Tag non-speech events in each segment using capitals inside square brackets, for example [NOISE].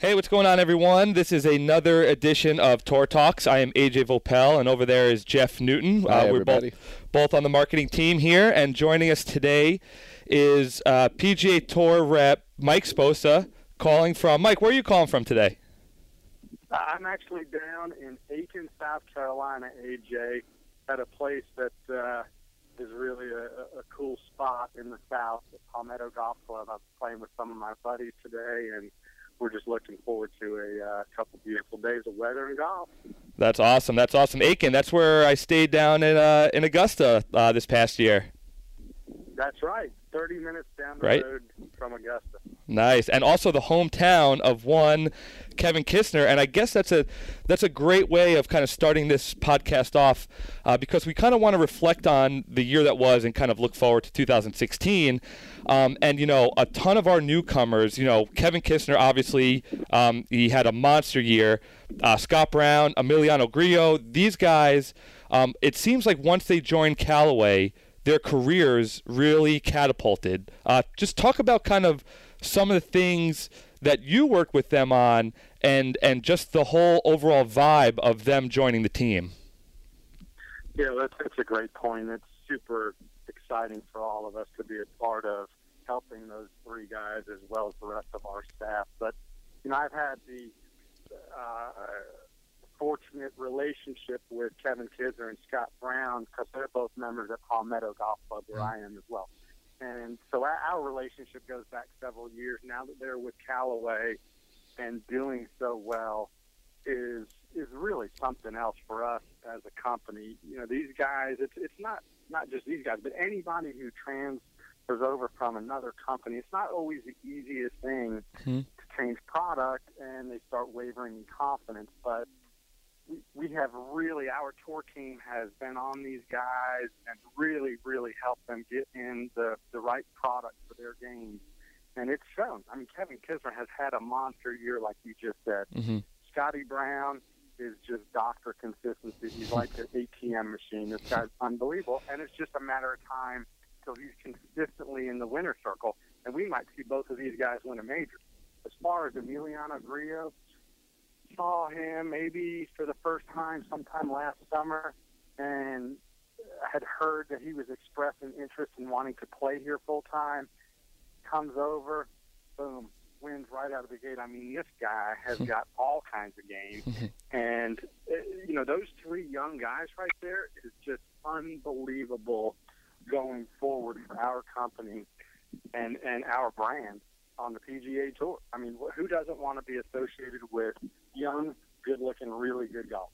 Hey, what's going on, everyone? This is another edition of Tour Talks. I am AJ Voelpel, and over there is Jeff Newton. Hi, uh, we're everybody. both both on the marketing team here, and joining us today is uh, PGA Tour rep Mike Sposa, calling from. Mike, where are you calling from today? I'm actually down in Aiken, South Carolina, AJ, at a place that uh, is really a, a cool spot in the South, the Palmetto Golf Club. I'm playing with some of my buddies today, and we're just looking forward to a uh, couple beautiful days of weather and golf. That's awesome. That's awesome. Aiken. That's where I stayed down in uh, in Augusta uh, this past year. That's right, 30 minutes down the Right. road from Augusta. Nice, and also the hometown of one Kevin Kisner, and I guess that's a that's a great way of kind of starting this podcast off uh, because we kind of want to reflect on the year that was and kind of look forward to 2016. Um, and you know, a ton of our newcomers, you know, Kevin Kisner, obviously, um, he had a monster year. Uh, Scott Brown, Emiliano Grillo, these guys. Um, it seems like once they joined Callaway, their careers really catapulted. Uh, just talk about kind of some of the things that you worked with them on, and and just the whole overall vibe of them joining the team. Yeah, that's, that's a great point. It's super exciting for all of us to be a part of helping those three guys as well as the rest of our staff. But, you know, I've had the uh, fortunate relationship with Kevin Kisner and Scott Brown because they're both members at Palmetto Golf Club, where I am as well. And so our, our relationship goes back several years. Now that they're with Callaway and doing so well, is is really something else for us as a company. You know, these guys. It's it's not not just these guys, but anybody who transfers over from another company. It's not always the easiest thing Hmm. to change product, and they start wavering in confidence. But we, we have really our tour team has been on these guys and really really helped them get in the the right product for their games. And it's shown. I mean, Kevin Kisner has had a monster year, like you just said. Mm-hmm. Scotty Brown is just doctor consistency. He's like an ATM machine. This guy's unbelievable, and it's just a matter of time till he's consistently in the winner circle, and we might see both of these guys win a major. As far as Emiliano Grillo, saw him maybe for the first time sometime last summer, and had heard that he was expressing interest in wanting to play here full time. Comes over, boom, wins right out of the gate. I mean, this guy has [LAUGHS] got all kinds of game, [LAUGHS] and uh, you know those three young guys right there is just unbelievable going forward for our company and and our brand on the PGA Tour. I mean, who doesn't want to be associated with young, good-looking, really good golfers?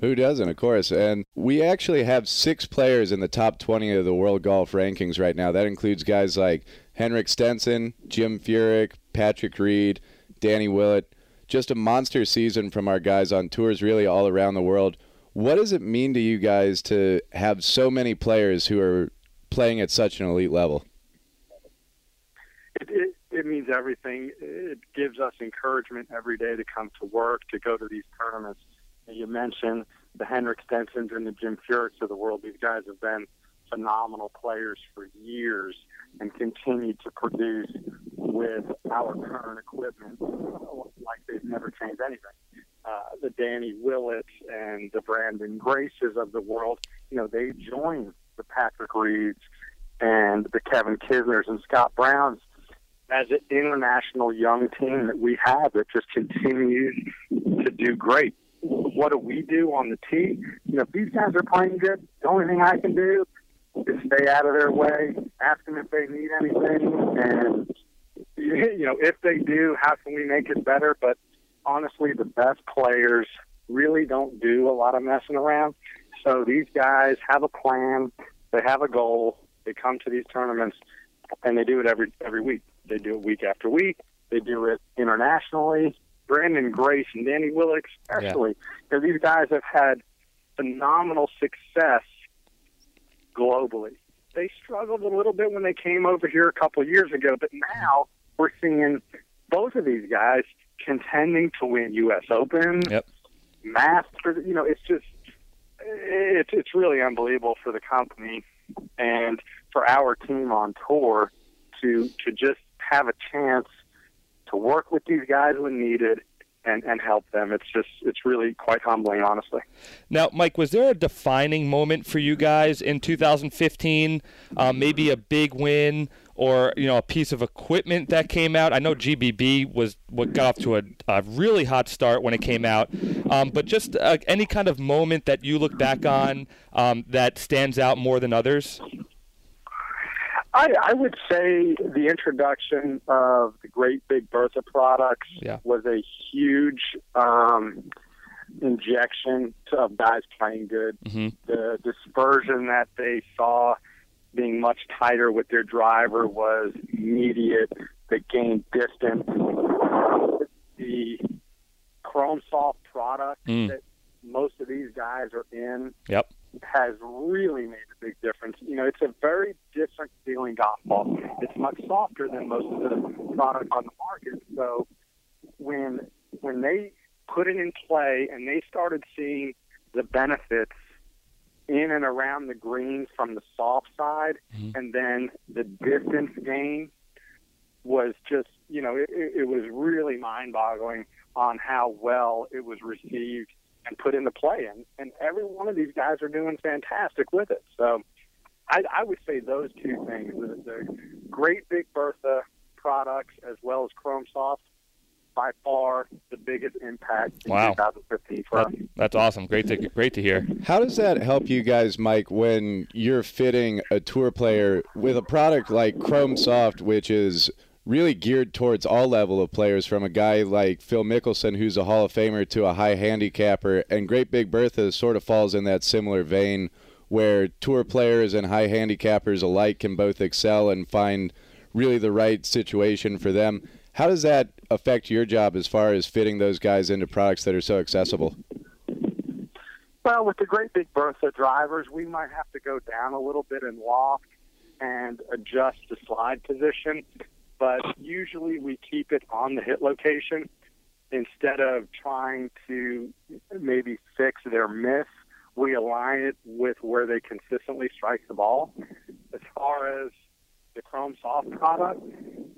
Who doesn't, of course. And we actually have six players in the top 20 of the world golf rankings right now. That includes guys like Henrik Stenson, Jim Furyk, Patrick Reed, Danny Willett. Just a monster season from our guys on tours really all around the world. What does it mean to you guys to have so many players who are playing at such an elite level? Means everything. It gives us encouragement every day to come to work, to go to these tournaments. You mentioned the Henrik Stensons and the Jim Furyks of the world. These guys have been phenomenal players for years and continue to produce with our current equipment like they've never changed anything. Uh, the Danny Willett and the Branden Graces of the world, you know, they joined the Patrick Reeds and the Kevin Kisners and Scott Browns as an international young team that we have that just continues to do great. What do we do on the tee? You know, if these guys are playing good, the only thing I can do is stay out of their way, ask them if they need anything, and [LAUGHS] you know, if they do, how can we make it better? But honestly, the best players really don't do a lot of messing around. So these guys have a plan, they have a goal, they come to these tournaments, and they do it every every week. They do it week after week. They do it internationally. Branden Grace and Danny Willett, especially, because these guys have had phenomenal success globally. They struggled a little bit when they came over here a couple of years ago, but now we're seeing both of these guys contending to win U.S. Open, Yep. Masters. You know, it's just it's it's really unbelievable for the company and for our team on tour to to just have a chance to work with these guys when needed and, and help them. It's just it's really quite humbling, honestly. Now, Mike, was there a defining moment for you guys in 2015? Um, maybe a big win or you know a piece of equipment that came out. I know GBB was what got off to a, a really hot start when it came out, um, but just uh, any kind of moment that you look back on um, that stands out more than others. I, I would say the introduction of the Great Big Bertha products yeah. was a huge um, injection of guys playing good. Mm-hmm. The dispersion that they saw being much tighter with their driver was immediate. They gained distance. The Chrome Soft product Mm. that most of these guys are in Yep. Has really made a big difference. You know, it's a very different feeling golf ball. It's much softer than most of the product on the market. So when when they put it in play and they started seeing the benefits in and around the greens from the soft side, Mhm. and then the distance gain was just, you know, it, it it was really mind-boggling on how well it was received and put into play. And, and every one of these guys are doing fantastic with it. So I, I would say those two things the, the great Big Bertha products as well as Chrome Soft, by far the biggest impact in Wow. 2015 for us. That, that's awesome. Great to great to hear. How does that help you guys, Mike, when you're fitting a tour player with a product like Chrome Soft, which is really geared towards all level of players, from a guy like Phil Mickelson, who's a Hall of Famer, to a high handicapper, and Great Big Bertha sort of falls in that similar vein, where tour players and high handicappers alike can both excel and find really the right situation for them. How does that affect your job as far as fitting those guys into products that are so accessible? Well, with the Great Big Bertha drivers, we might have to go down a little bit in loft and adjust the slide position, but usually we keep it on the hit location instead of trying to maybe fix their miss. We align it with where they consistently strike the ball. As far as the Chrome Soft product,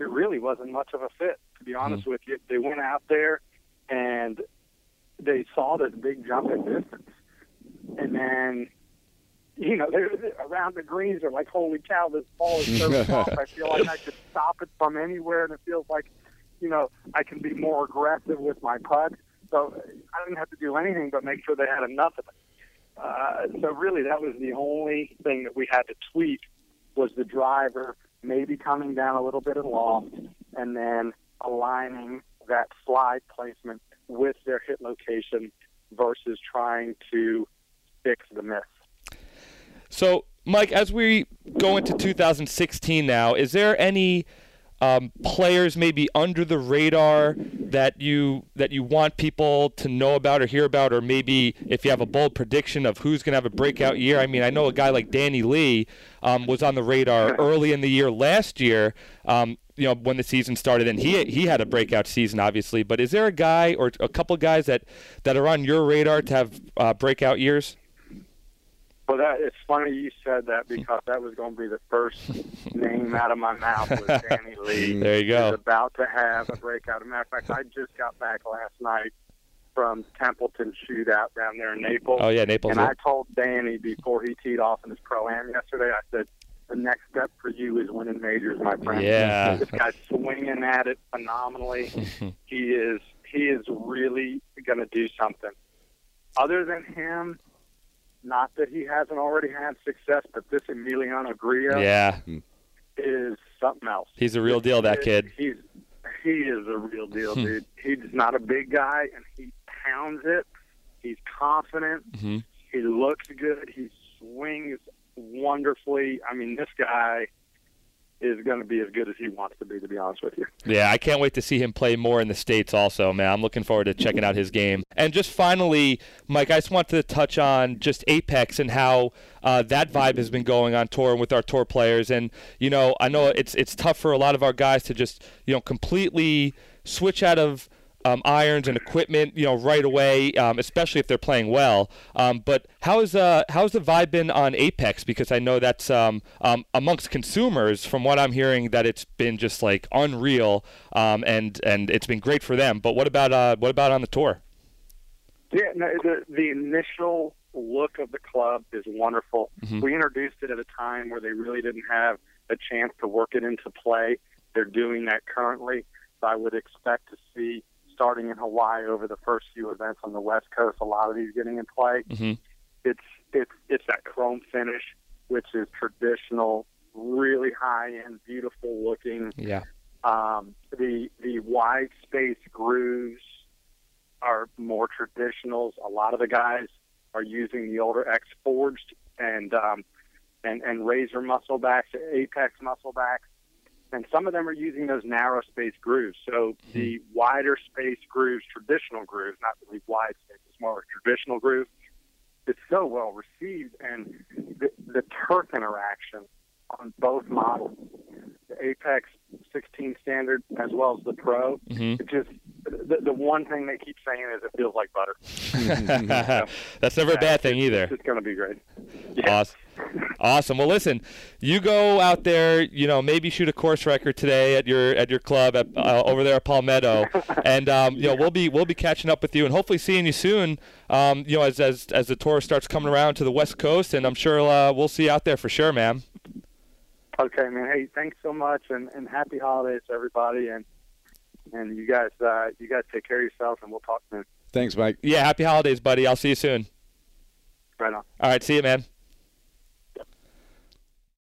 it really wasn't much of a fit, to be honest mm-hmm. with you. They went out there and they saw this big jump in distance and then you know they're they're- around the greens are like holy cow this ball is so [LAUGHS] soft. I feel like i could stop it from anywhere and it feels like you know i can be more aggressive with my putt. So i didn't have to do anything but make sure they had enough of it. Uh, so really that was the only thing that we had to tweak was the driver maybe coming down a little bit in loft and then aligning that slide placement with their hit location versus trying to fix the miss. So, Mike, as we go into 2016 now, is there any um, players maybe under the radar that you that you want people to know about or hear about, or maybe if you have a bold prediction of who's going to have a breakout year? I mean, I know a guy like Danny Lee um, was on the radar early in the year last year. Um, you know, when the season started, and he he had a breakout season, obviously. But is there a guy or a couple guys that that are on your radar to have uh, breakout years? Well, that it's funny you said that because that was going to be the first [LAUGHS] name out of my mouth was Danny [LAUGHS] Lee. There you go. Is about to have a breakout. As a matter of fact, I just got back last night from Templeton Shootout down there in Naples. Oh yeah, Naples. And yeah. I told Danny before he teed off in his pro am yesterday, I said, the next step for you is winning majors, my friend. Yeah. [LAUGHS] This guy's swinging at it phenomenally. he is he is really going to do something. Other than him, not that he hasn't already had success, but this Emiliano Grillo Yeah, is something else. he's a real deal, that kid. He's he is a real deal, dude. He's not a big guy, and he pounds it. He's confident. Mhm. He looks good. He swings wonderfully. I mean, this guy is going to be as good as he wants to be. To be honest with you. Yeah, I can't wait to see him play more in the States also, man. I'm looking forward to checking out his game. And just finally, Mike, I just wanted to touch on just Apex and how uh, that vibe has been going on tour with our tour players. And, you know, I know it's it's tough for a lot of our guys to just, you know, completely switch out of um, irons and equipment, you know, right away, um, especially if they're playing well. Um, but how's uh, how's the vibe been on Apex? Because I know that's um, um, amongst consumers, from what I'm hearing, that it's been just like unreal, um, and and it's been great for them. But what about uh, what about on the tour? Yeah, no, the the initial look of the club is wonderful. Mhm. We introduced it at a time where they really didn't have a chance to work it into play. They're doing that currently. So I would expect to see starting in Hawaii over the first few events on the West Coast, a lot of these getting in play. hmm It's it's it's that chrome finish, which is traditional, really high end, beautiful looking. Yeah. Um, the the wide space grooves are more traditionals. A lot of the guys are using the older X forged and um, and and razor muscle backs, apex muscle backs, and some of them are using those narrow space grooves. So the wider space grooves, traditional grooves, not really wide space, it's more like traditional grooves. It's so well received, and the, the turf interaction on both models, the Apex 16 standard as well as the Pro, hmm it just the, the one thing they keep saying is it feels like butter. [LAUGHS] [LAUGHS] that's never a bad thing either. It's going to be great. Yeah. Awesome. Awesome. Well, listen, you go out there. You know, maybe shoot a course record today at your at your club at, uh, over there at Palmetto, [LAUGHS] and um, you know we'll be we'll be catching up with you and hopefully seeing you soon. Um, you know, as as as the tour starts coming around to the West Coast, and I'm sure uh, we'll see you out there for sure, man. Okay, man. Hey, thanks so much, and, and happy holidays to everybody, and and you guys uh, you guys take care of yourself, and we'll talk soon. Thanks, Mike. Yeah. Happy holidays, buddy. I'll see you soon. Right on. All right. See you, man.